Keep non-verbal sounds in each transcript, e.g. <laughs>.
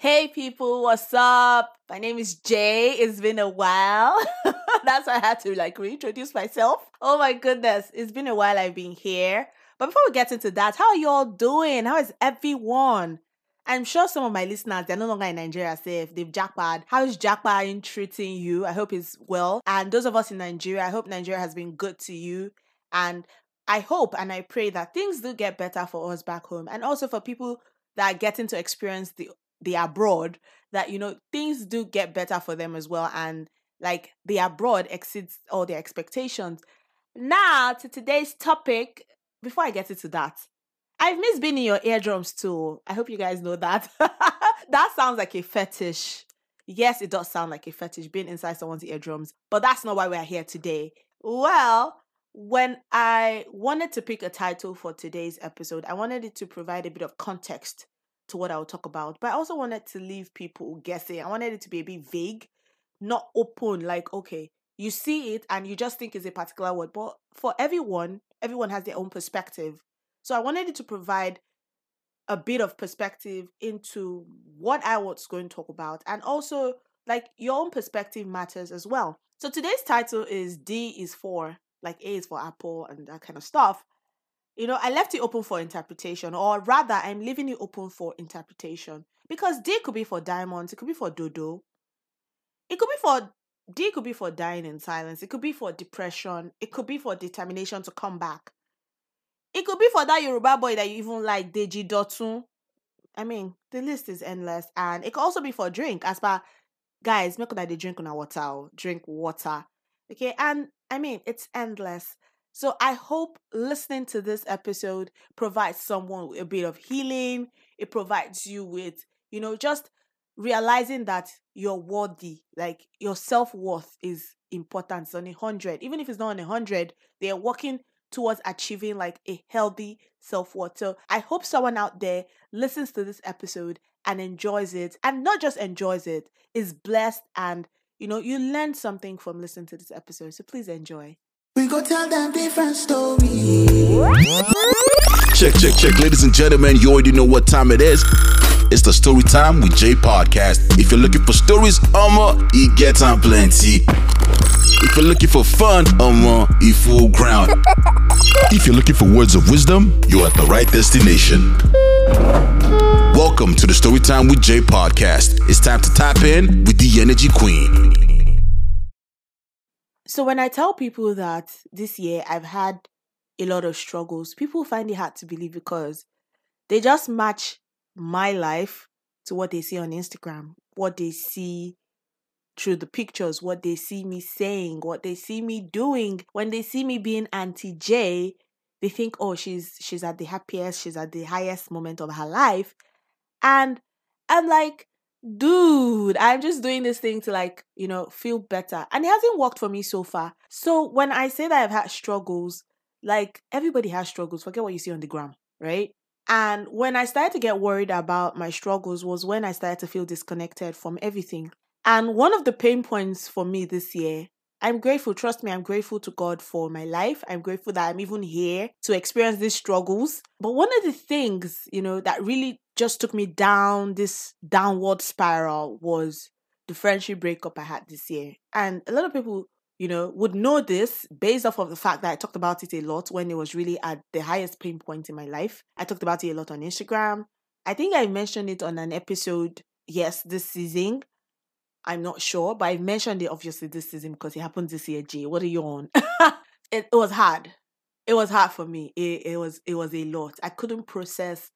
Hey people, what's up? My name is Jay. It's been a while. <laughs> That's why I had to like reintroduce myself. Oh my goodness, it's been a while I've been here. But before we get into that, how are you all doing? How is everyone? I'm sure some of my listeners, they're no longer in Nigeria safe. They've japa. How is japa treating you? I hope it's well. And those of us in Nigeria, I hope Nigeria has been good to you. And I hope and I pray that things do get better for us back home. And also for people that are getting to experience the the abroad that you know things do get better for them as well and like the abroad exceeds all their expectations. Now to today's topic before i get into that i've missed being in your eardrums too. I hope you guys know that. <laughs> That sounds like a fetish. Yes it does sound like a fetish being inside someone's eardrums but that's not why we're here today. Well when I wanted to pick a title for today's episode, I wanted it to provide a bit of context to what I'll talk about. But I also wanted to leave people guessing. I wanted it to be a bit vague, not open, like, okay, you see it and you just think it's a particular word. But for everyone, everyone has their own perspective. So I wanted it to provide a bit of perspective into what I was going to talk about. And also, like, your own perspective matters as well. So today's title is D is for, like A is for Apple and that kind of stuff you know, I left it open for interpretation, or rather, I'm leaving it open for interpretation because D could be for diamonds, it could be for dodo, it could be for D could be for dying in silence, it could be for depression, it could be for determination to come back, it could be for that Yoruba boy that you even like, Deji Dotun. I mean, the list is endless, and it could also be for drink. As per guys, make sure that they drink on water, oh, drink water, okay? And I mean, it's endless. So I hope listening to this episode provides someone with a bit of healing. It provides you with, you know, just realizing that you're worthy, like your self worth is important. On a hundred. Even if it's not on a hundred, they are working towards achieving like a healthy self worth. So I hope someone out there listens to this episode and enjoys it, and not just enjoys it, is blessed and you know, you learn something from listening to this episode. So please enjoy. We go tell them different stories. Check, check, check. Ladies and gentlemen, you already know what time it is. It's the Story Time with Jay Podcast. If you're looking for stories, I'ma you get on plenty. If you're looking for fun, I'ma you full ground. If you're looking for words of wisdom, you're at the right destination. Welcome to the Story Time with Jay Podcast. It's time to tap in with the Energy Queen. So when I tell people that this year I've had a lot of struggles, people find it hard to believe because they just match my life to what they see on Instagram, what they see through the pictures, what they see me saying, what they see me doing. When they see me being Auntie J, they think, oh, she's she's at the happiest, she's at the highest moment of her life. And I'm like, dude, I'm just doing this thing to like, you know, feel better. And it hasn't worked for me so far. So when I say that I've had struggles, like everybody has struggles, forget what you see on the gram, right? And when I started to get worried about my struggles was when I started to feel disconnected from everything. And one of the pain points for me this year I'm grateful, trust me, I'm grateful to God for my life. I'm grateful that I'm even here to experience these struggles. But one of the things, you know, that really just took me down this downward spiral was the friendship breakup I had this year. And a lot of people, you know, would know this based off of the fact that I talked about it a lot when it was really at the highest pain point in my life. I talked about it a lot on Instagram. I think I mentioned it on an episode, yes, this season I'm not sure, but I mentioned it obviously this season because it happened this year. Jay. what are you on? <laughs> it, it was hard. It was hard for me. It, it was it was a lot. I couldn't process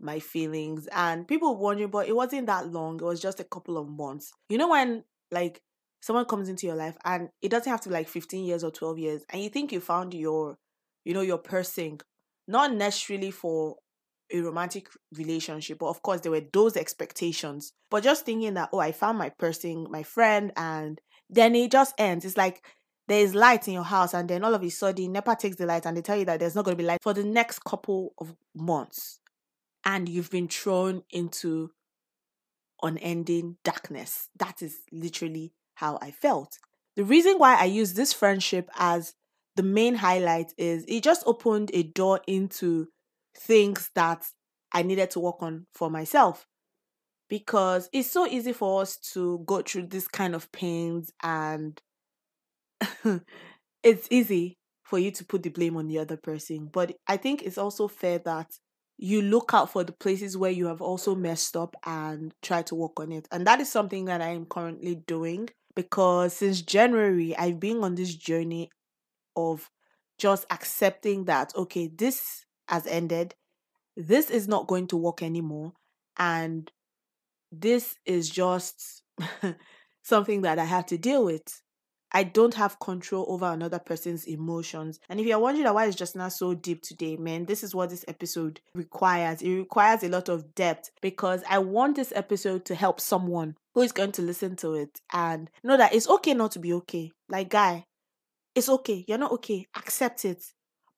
my feelings, and people were wondering, but it wasn't that long. It was just a couple of months. You know when like someone comes into your life, and it doesn't have to be like 15 years or 12 years, and you think you found your, you know, your person, not necessarily for a romantic relationship. But of course, there were those expectations. But just thinking that, oh, I found my person, my friend, and then it just ends. It's like there is light in your house, and then all of a sudden, NEPA takes the light and they tell you that there's not going to be light for the next couple of months. And you've been thrown into unending darkness. That is literally how I felt. The reason why I use this friendship as the main highlight is it just opened a door into things that I needed to work on for myself. because it's so easy for us to go through this kind of pains and <laughs> it's easy for you to put the blame on the other person. But I think it's also fair that you look out for the places where you have also messed up and try to work on it. And that is something that I am currently doing because since January, I've been on this journey of just accepting that, okay, this has ended. This is not going to work anymore. And this is just <laughs> something that I have to deal with. I don't have control over another person's emotions. And if you're wondering why it's just not so deep today, man, this is what this episode requires. It requires a lot of depth because I want this episode to help someone who is going to listen to it and know that it's okay not to be okay. Like, guy, it's okay. You're not okay. Accept it.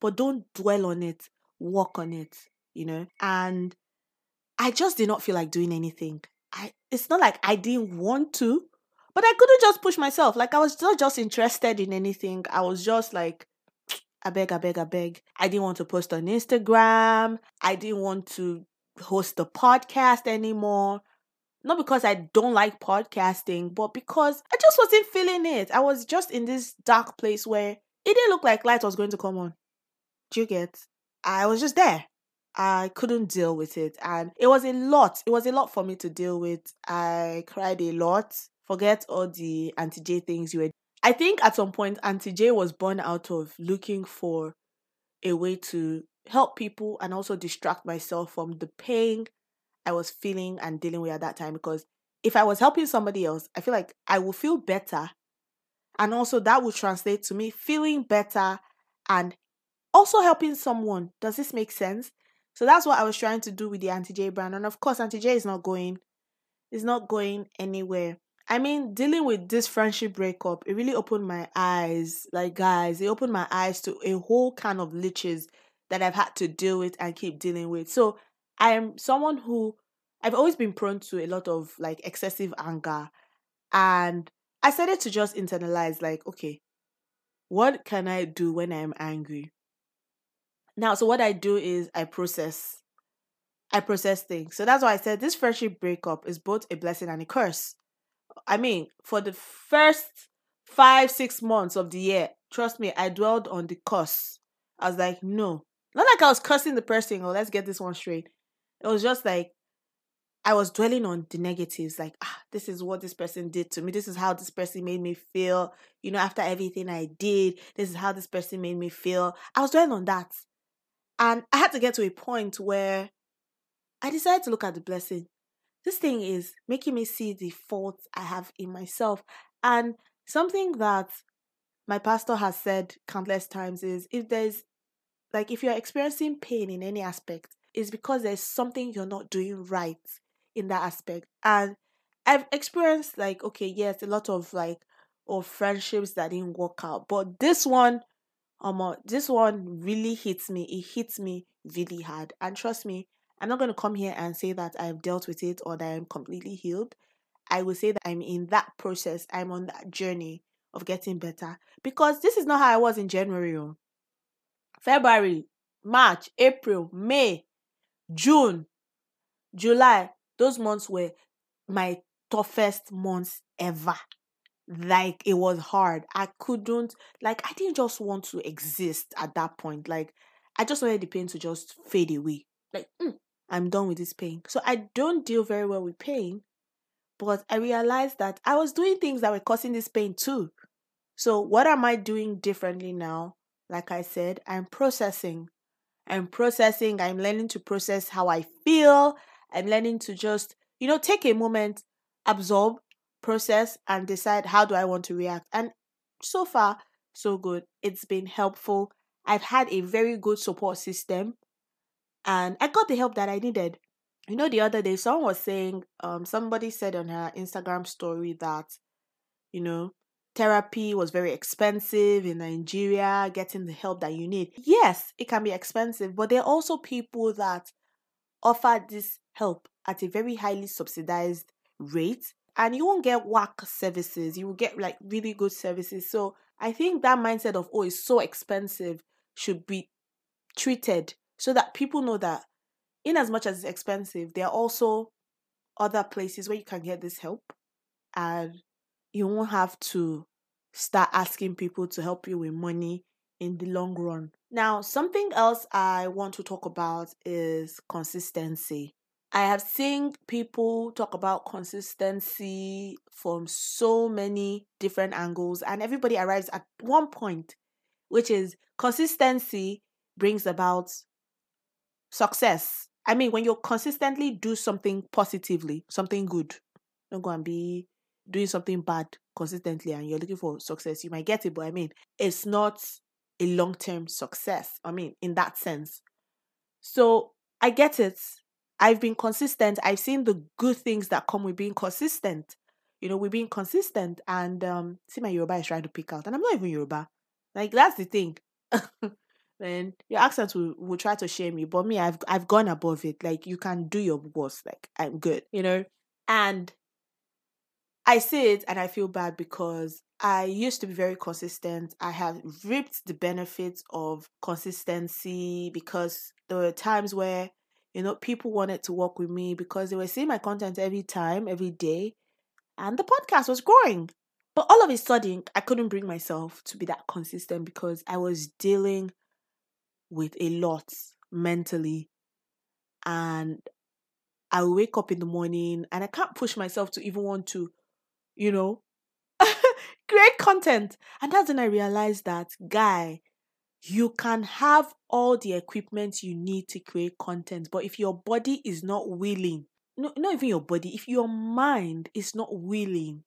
But don't dwell on it. Work on it, you know? And I just did not feel like doing anything. I it's not like I didn't want to, but I couldn't just push myself. Like I was not just interested in anything. I was just like, <tsk> I beg, I beg, I beg. I didn't want to post on Instagram. I didn't want to host the podcast anymore. Not because I don't like podcasting, but because I just wasn't feeling it. I was just in this dark place where it didn't look like light was going to come on. Do you get? I was just there. I couldn't deal with it. And it was a lot. It was a lot for me to deal with. I cried a lot. Forget all the Auntie J things you were. I think at some point, Auntie J was born out of looking for a way to help people and also distract myself from the pain I was feeling and dealing with at that time. Because if I was helping somebody else, I feel like I will feel better. And also, that would translate to me feeling better and also helping someone. Does this make sense? So that's what I was trying to do with the Auntie J brand. And of course, Auntie J is not going, is not going anywhere. I mean, dealing with this friendship breakup, it really opened my eyes. Like, guys, it opened my eyes to a whole kind of liches that I've had to deal with and keep dealing with. So I am someone who I've always been prone to a lot of like excessive anger. And I started to just internalize, like, okay, what can I do when I'm angry? Now, so what I do is I process. I process things. So that's why I said this friendship breakup is both a blessing and a curse. I mean, for the first five, six months of the year, trust me, I dwelled on the curse. I was like, no. Not like I was cursing the person, oh, let's get this one straight. It was just like I was dwelling on the negatives, like, ah, this is what this person did to me. This is how this person made me feel. You know, after everything I did, this is how this person made me feel. I was dwelling on that. And I had to get to a point where I decided to look at the blessing. This thing is making me see the faults I have in myself. And something that my pastor has said countless times is if there's like if you're experiencing pain in any aspect, it's because there's something you're not doing right in that aspect. And I've experienced like, okay, yes, a lot of like of friendships that didn't work out. But this one um, this one really hits me. It hits me really hard. And trust me, I'm not going to come here and say that I've dealt with it or that I'm completely healed. I will say that I'm in that process. I'm on that journey of getting better because this is not how I was in January. Oh. February, March, April, May, June, July, those months were my toughest months ever like it was hard. I couldn't like I didn't just want to exist at that point. Like I just wanted the pain to just fade away. Like mm, I'm done with this pain. So I don't deal very well with pain, but I realized that I was doing things that were causing this pain too. So what am I doing differently now? Like I said, I'm processing. I'm processing. I'm learning to process how I feel. I'm learning to just, you know, take a moment, absorb, process and decide how do I want to react. And so far, so good. It's been helpful. I've had a very good support system and I got the help that I needed. You know, the other day someone was saying, um, somebody said on her Instagram story that, you know, therapy was very expensive in Nigeria, getting the help that you need. Yes, it can be expensive, but there are also people that offer this help at a very highly subsidized rate and you won't get whack services you will get like really good services so i think that mindset of oh it's so expensive should be treated so that people know that in as much as it's expensive there are also other places where you can get this help and you won't have to start asking people to help you with money in the long run. Now, something else I want to talk about is consistency. I have seen people talk about consistency from so many different angles, and everybody arrives at one point, which is consistency brings about success. I mean, when you consistently do something positively, something good, don't go and be doing something bad consistently and you're looking for success, you might get it, but I mean, it's not a long term success. I mean, in that sense. So I get it. I've been consistent. I've seen the good things that come with being consistent. You know, we're being consistent. And um, see, my Yoruba is trying to pick out, and I'm not even Yoruba. Like that's the thing. <laughs> then your accent will, will try to shame you, but me, I've I've gone above it. Like you can do your worst. Like I'm good, you know. And I say it and I feel bad because I used to be very consistent. I have reaped the benefits of consistency because there were times where, you know, people wanted to work with me because they were seeing my content every time, every day, and the podcast was growing. But all of a sudden, I couldn't bring myself to be that consistent because I was dealing with a lot mentally. And I wake up in the morning and I can't push myself to even want to you know, <laughs> create content. And that's when I realized that, guy, you can have all the equipment you need to create content, but if your body is not willing, no, not even your body, if your mind is not willing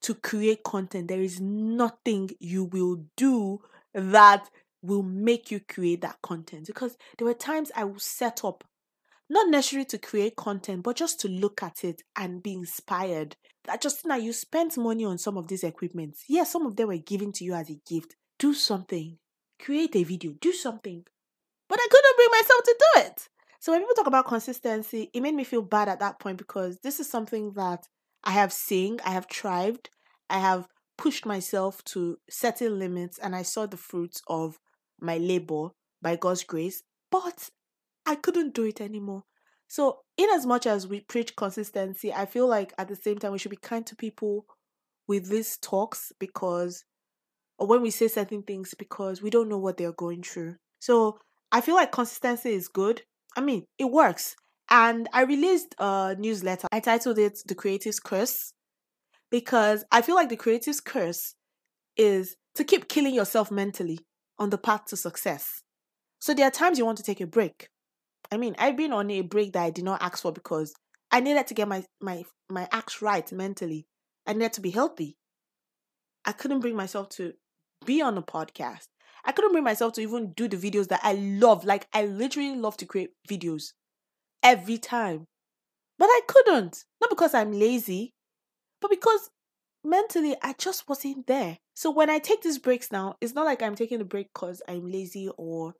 to create content, there is nothing you will do that will make you create that content. Because there were times I will set up not necessarily to create content, but just to look at it and be inspired. That Justina, you spent money on some of these equipments. Yes, some of them were given to you as a gift. Do something. Create a video. Do something. But I couldn't bring myself to do it. So when people talk about consistency, it made me feel bad at that point because this is something that I have seen, I have tried, I have pushed myself to certain limits, and I saw the fruits of my labor by God's grace. But I couldn't do it anymore. So, in as much as we preach consistency, I feel like at the same time we should be kind to people with these talks because, or when we say certain things, because we don't know what they're going through. So, I feel like consistency is good. I mean, it works. And I released a newsletter. I titled it The Creative's Curse because I feel like the creative's curse is to keep killing yourself mentally on the path to success. So, there are times you want to take a break I mean, I've been on a break that I did not ask for because I needed to get my my my acts right mentally. I needed to be healthy. I couldn't bring myself to be on a podcast. I couldn't bring myself to even do the videos that I love. Like I literally love to create videos every time. But I couldn't. Not because I'm lazy, but because mentally I just wasn't there. So when I take these breaks now, it's not like I'm taking a break because I'm lazy or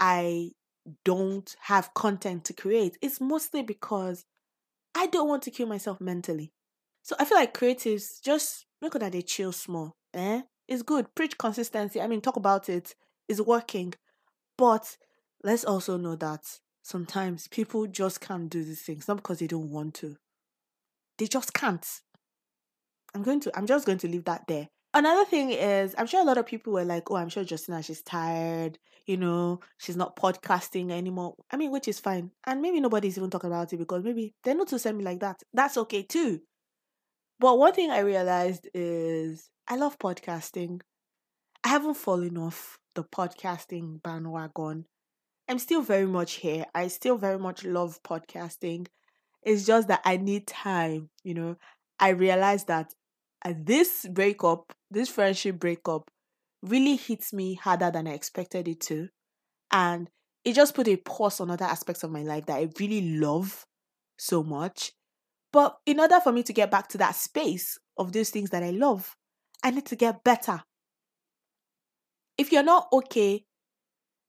I don't have content to create, it's mostly because I don't want to kill myself mentally. So I feel like creatives just look at they chill small. Eh? It's good. Preach consistency. I mean, talk about it. It's working. But let's also know that sometimes people just can't do these things, not because they don't want to. They just can't. I'm going to I'm just going to leave that there. Another thing is, I'm sure a lot of people were like, oh, I'm sure Justina, she's tired, you know, she's not podcasting anymore. I mean, which is fine. And maybe nobody's even talking about it because maybe they're not to send me like that. That's okay too. But one thing I realized is I love podcasting. I haven't fallen off the podcasting bandwagon. I'm still very much here. I still very much love podcasting. It's just that I need time, you know. I realized that and this breakup, this friendship breakup, really hits me harder than I expected it to. And it just put a pause on other aspects of my life that I really love so much. But in order for me to get back to that space of those things that I love, I need to get better. If you're not okay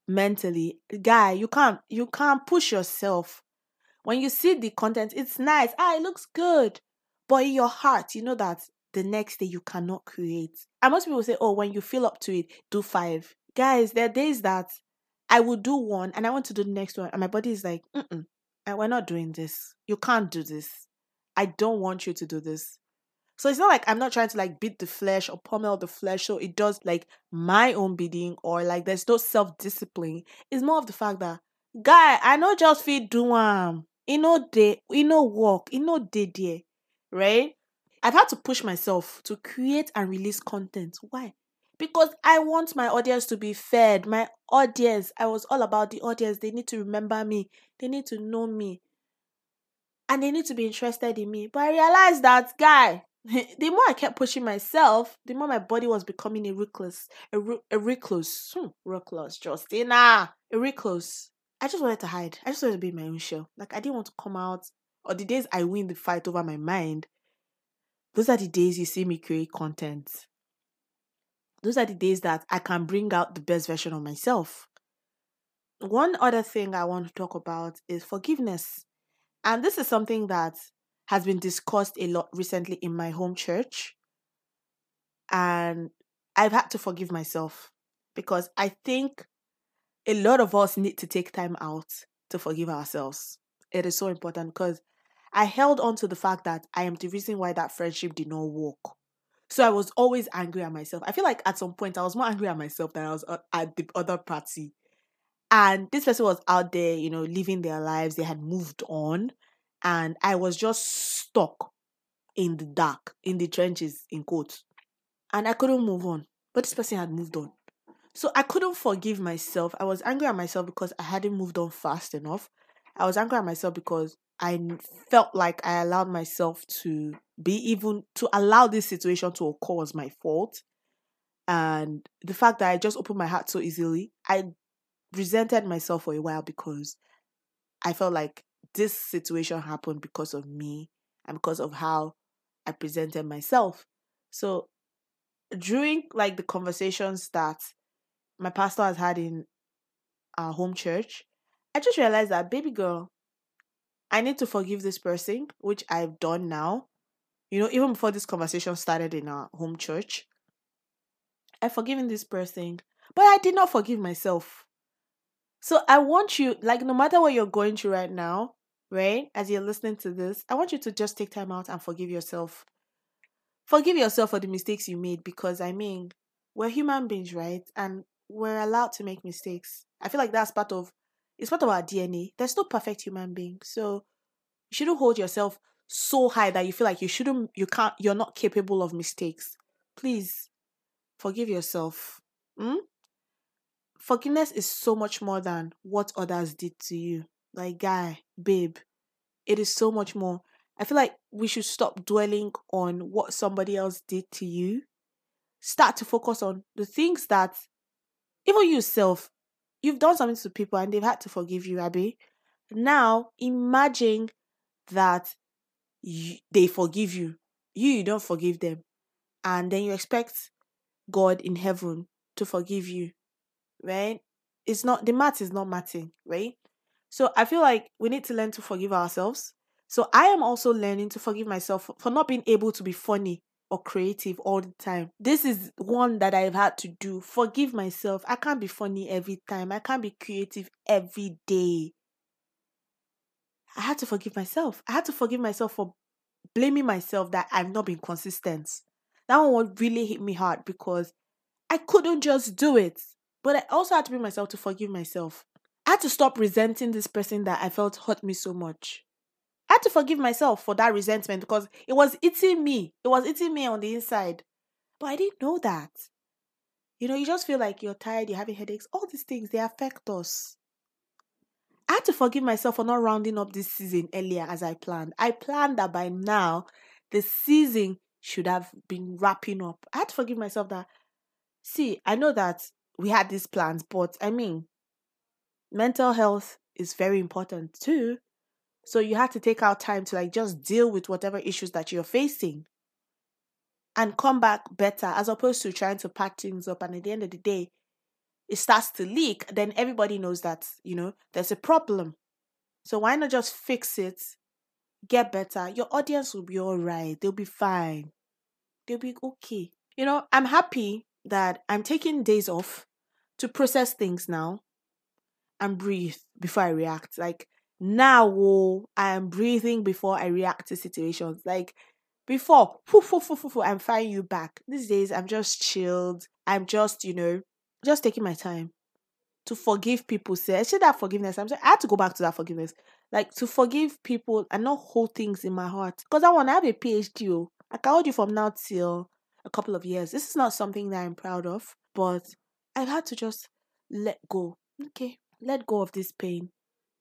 mentally, guy, you can't you can't push yourself. When you see the content, it's nice. Ah, it looks good. But in your heart, you know that the next day you cannot create. And most people say, oh, when you feel up to it, do five. Guys, there are days that I will do one and I want to do the next one, and my body is like, mm we're not doing this. You can't do this. I don't want you to do this. So it's not like I'm not trying to like beat the flesh or pummel the flesh so it does like my own bidding or like there's no self discipline. It's more of the fact that guy, I know just feed do um, you know day, you know work, you know day there, right? I've had to push myself to create and release content. Why? Because I want my audience to be fed. My audience, I was all about the audience. They need to remember me. They need to know me. And they need to be interested in me. But I realized that, guy, <laughs> the more I kept pushing myself, the more my body was becoming a recluse. A, a recluse. Hmm, recluse, Justina. A recluse. I just wanted to hide. I just wanted to be in my own show. Like, I didn't want to come out. Or the days I win the fight over my mind, those are the days you see me create content. Those are the days that I can bring out the best version of myself. One other thing I want to talk about is forgiveness. And this is something that has been discussed a lot recently in my home church. And I've had to forgive myself because I think a lot of us need to take time out to forgive ourselves. It is so important because I held on to the fact that I am the reason why that friendship did not work. So I was always angry at myself. I feel like at some point I was more angry at myself than I was uh, at the other party. And this person was out there, you know, living their lives. They had moved on. And I was just stuck in the dark, in the trenches, in quotes. And I couldn't move on. But this person had moved on. So I couldn't forgive myself. I was angry at myself because I hadn't moved on fast enough. I was angry at myself because I felt like I allowed myself to be even to allow this situation to occur was my fault. And the fact that I just opened my heart so easily, I resented myself for a while because I felt like this situation happened because of me and because of how I presented myself. So during like the conversations that my pastor has had in our home church, I just realized that baby girl, I need to forgive this person, which I've done now. You know, even before this conversation started in our home church, I've forgiven this person, but I did not forgive myself. So I want you, like, no matter what you're going through right now, right, as you're listening to this, I want you to just take time out and forgive yourself. Forgive yourself for the mistakes you made because, I mean, we're human beings, right? And we're allowed to make mistakes. I feel like that's part of it's part of our DNA. There's no perfect human being. So you shouldn't hold yourself so high that you feel like you shouldn't you can't you're not capable of mistakes. Please forgive yourself. Hmm? Forgiveness is so much more than what others did to you. Like guy, babe. It is so much more. I feel like we should stop dwelling on what somebody else did to you. Start to focus on the things that even yourself you've done something to people and they've had to forgive you, Abby. Now imagine that you, they forgive you. You, you don't forgive them. And then you expect God in heaven to forgive you. Right? It's not the math is not matching, right? So I feel like we need to learn to forgive ourselves. So I am also learning to forgive myself for not being able to be funny or creative all the time. This is one that I've had to do. Forgive myself. I can't be funny every time. I can't be creative every day. I had to forgive myself. I had to forgive myself for blaming myself that I've not been consistent. That one really hit me hard because I couldn't just do it. But I also had to bring myself to forgive myself. I had to stop resenting this person that I felt hurt me so much. Had to forgive myself for that resentment because it was eating me. It was eating me on the inside. But I didn't know that. You know, you just feel like you're tired, you're having headaches. All these things, they affect us. I had to forgive myself for not rounding up this season earlier as I planned. I planned that by now the season should have been wrapping up. I had to forgive myself that, see, I know that we had these plans, but I mean, mental health is very important too. So you had to take out time to like just deal with whatever issues that you're facing and come back better as opposed to trying to pack things up and at the end of the day it starts to leak then everybody knows that you know there's a problem. So why not just fix it get better? Your audience will be all right they'll be fine they'll be okay. You know i'm happy that i'm taking days off to process things now and breathe before i react. Like Now, oh, I am breathing before I react to situations. Like before, I'm firing you back. These days, I'm just chilled. I'm just, you know, just taking my time to forgive people. Say, I that forgiveness. I'm saying I had to go back to that forgiveness. Like to forgive people and not hold things in my heart. Because I want to have a PhD. Oh. I can hold you from now till a couple of years. This is not something that I'm proud of, but I've had to just let go. Okay, let go of this pain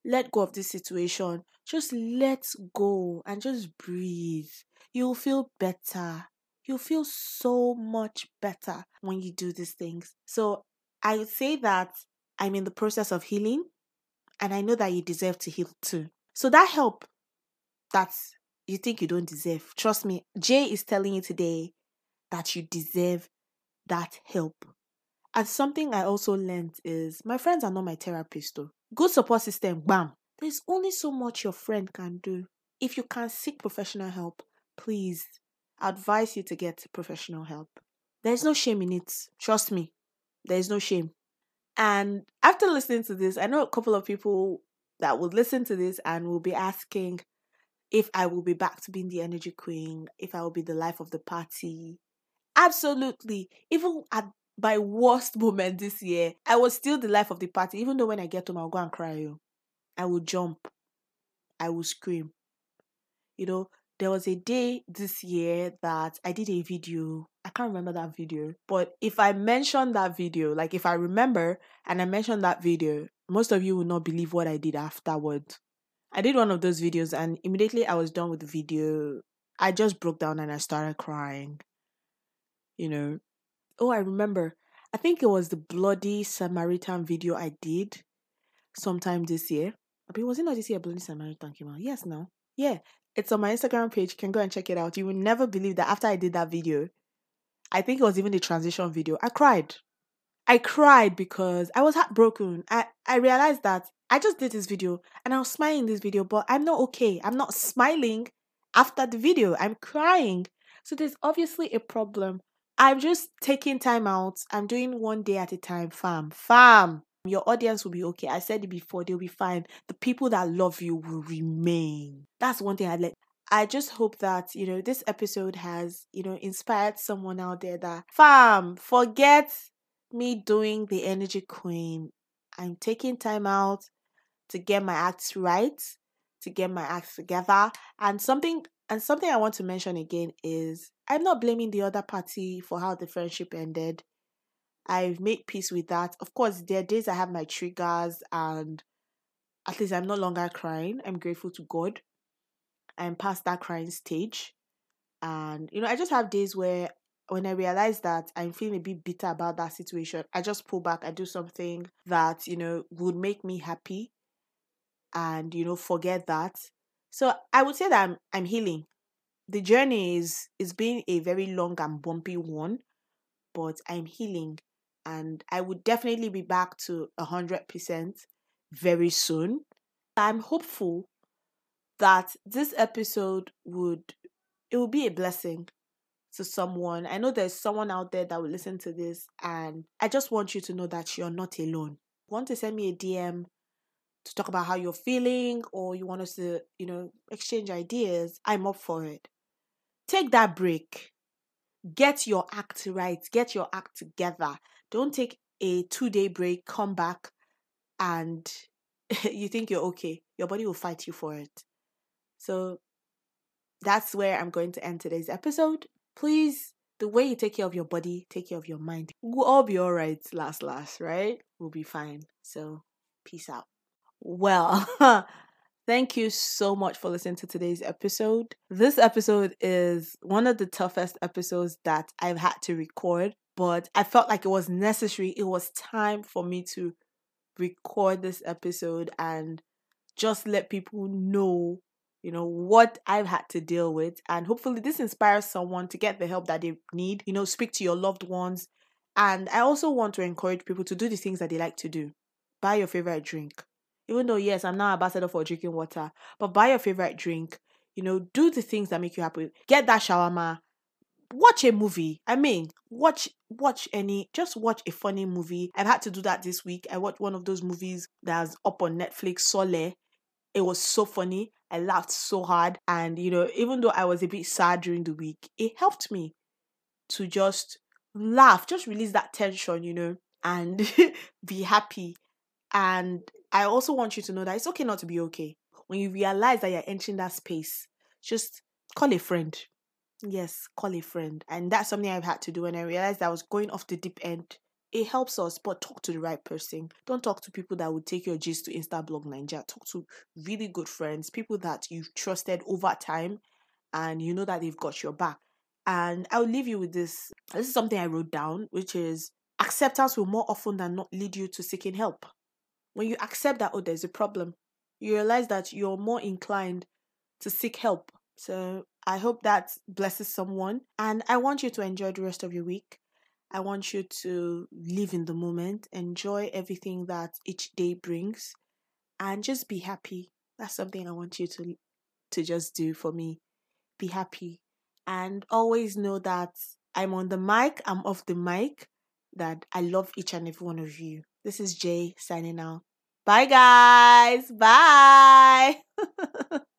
let go of this situation. Just let go and just breathe. You'll feel better. You'll feel so much better when you do these things. So I would say that I'm in the process of healing and I know that you deserve to heal too. So that help that you think you don't deserve, trust me, Jay is telling you today that you deserve that help. And something I also learned is my friends are not my therapist though. Good support system, bam. There's only so much your friend can do. If you can seek professional help, please advise you to get professional help. There's no shame in it. Trust me. There's no shame. And after listening to this, I know a couple of people that will listen to this and will be asking if I will be back to being the energy queen, if I will be the life of the party. Absolutely. Even at my worst moment this year, I was still the life of the party. Even though when I get home, I'll go and cry. Oh. I will jump. I will scream. You know, there was a day this year that I did a video. I can't remember that video. But if I mention that video, like if I remember and I mention that video, most of you will not believe what I did afterward. I did one of those videos and immediately I was done with the video. I just broke down and I started crying. You know, Oh, I remember. I think it was the Bloody Samaritan video I did sometime this year. I mean, was it not this year Bloody Samaritan came out? Yes, no. Yeah. It's on my Instagram page. You can go and check it out. You will never believe that after I did that video, I think it was even the transition video, I cried. I cried because I was heartbroken. I, I realized that I just did this video and I was smiling in this video, but I'm not okay. I'm not smiling after the video. I'm crying. So there's obviously a problem I'm just taking time out. I'm doing one day at a time, fam. Fam. Your audience will be okay. I said it before, they'll be fine. The people that love you will remain. That's one thing I let I just hope that, you know, this episode has, you know, inspired someone out there that, fam, forget me doing the energy queen. I'm taking time out to get my acts right, to get my acts together. And something and something I want to mention again is I'm not blaming the other party for how the friendship ended. I've made peace with that. Of course, there are days I have my triggers, and at least I'm no longer crying. I'm grateful to God. I'm past that crying stage. And, you know, I just have days where when I realize that I'm feeling a bit bitter about that situation, I just pull back. I do something that, you know, would make me happy and, you know, forget that so I would say that I'm, I'm healing. The journey is is been a very long and bumpy one, but I'm healing, and I would definitely be back to a hundred percent very soon. I'm hopeful that this episode would it will be a blessing to someone. I know there's someone out there that will listen to this, and I just want you to know that you're not alone. Want to send me a DM to talk about how you're feeling or you want us to, you know, exchange ideas, I'm up for it. Take that break. Get your act right. Get your act together. Don't take a two day break, come back, and <laughs> you think you're okay. Your body will fight you for it. So that's where I'm going to end today's episode. Please, the way you take care of your body, take care of your mind. We'll all be all right, last, last, right? We'll be fine. So, peace out. Well, <laughs> thank you so much for listening to today's episode. This episode is one of the toughest episodes that I've had to record, but I felt like it was necessary. It was time for me to record this episode and just let people know you know what I've had to deal with and hopefully this inspires someone to get the help that they need you know speak to your loved ones and I also want to encourage people to do the things that they like to do buy your favorite drink even though, yes, I'm not ambassador for drinking water, but buy your favorite drink. You know, do the things that make you happy. Get that shawarma. Watch a movie. I mean, watch watch any just watch a funny movie. I've had to do that this week. I watched one of those movies that's up on Netflix, Soole. It was so funny. I laughed so hard. And, you know, even though I was a bit sad during the week, it helped me to just laugh, just release that tension, you know, and <laughs> be happy. And I also want you to know that it's okay not to be okay. When you realize that you're entering that space, just call a friend. Yes, call a friend. And that's something I've had to do when I realized I was going off the deep end. It helps us, but talk to the right person. Don't talk to people that would take your gist to Instablog9ja. Talk to really good friends, people that you've trusted over time and you know that they've got your back. And I'll leave you with this. This is something I wrote down, which is acceptance will more often than not lead you to seeking help. When you accept that, oh, there's a problem, you realize that you're more inclined to seek help. So I hope that blesses someone. And I want you to enjoy the rest of your week. I want you to live in the moment, enjoy everything that each day brings, and just be happy. That's something I want you to to just do for me. Be happy. And always know that I'm on the mic, I'm off the mic, that I love each and every one of you. This is Jay signing out. Bye, guys. Bye. <laughs>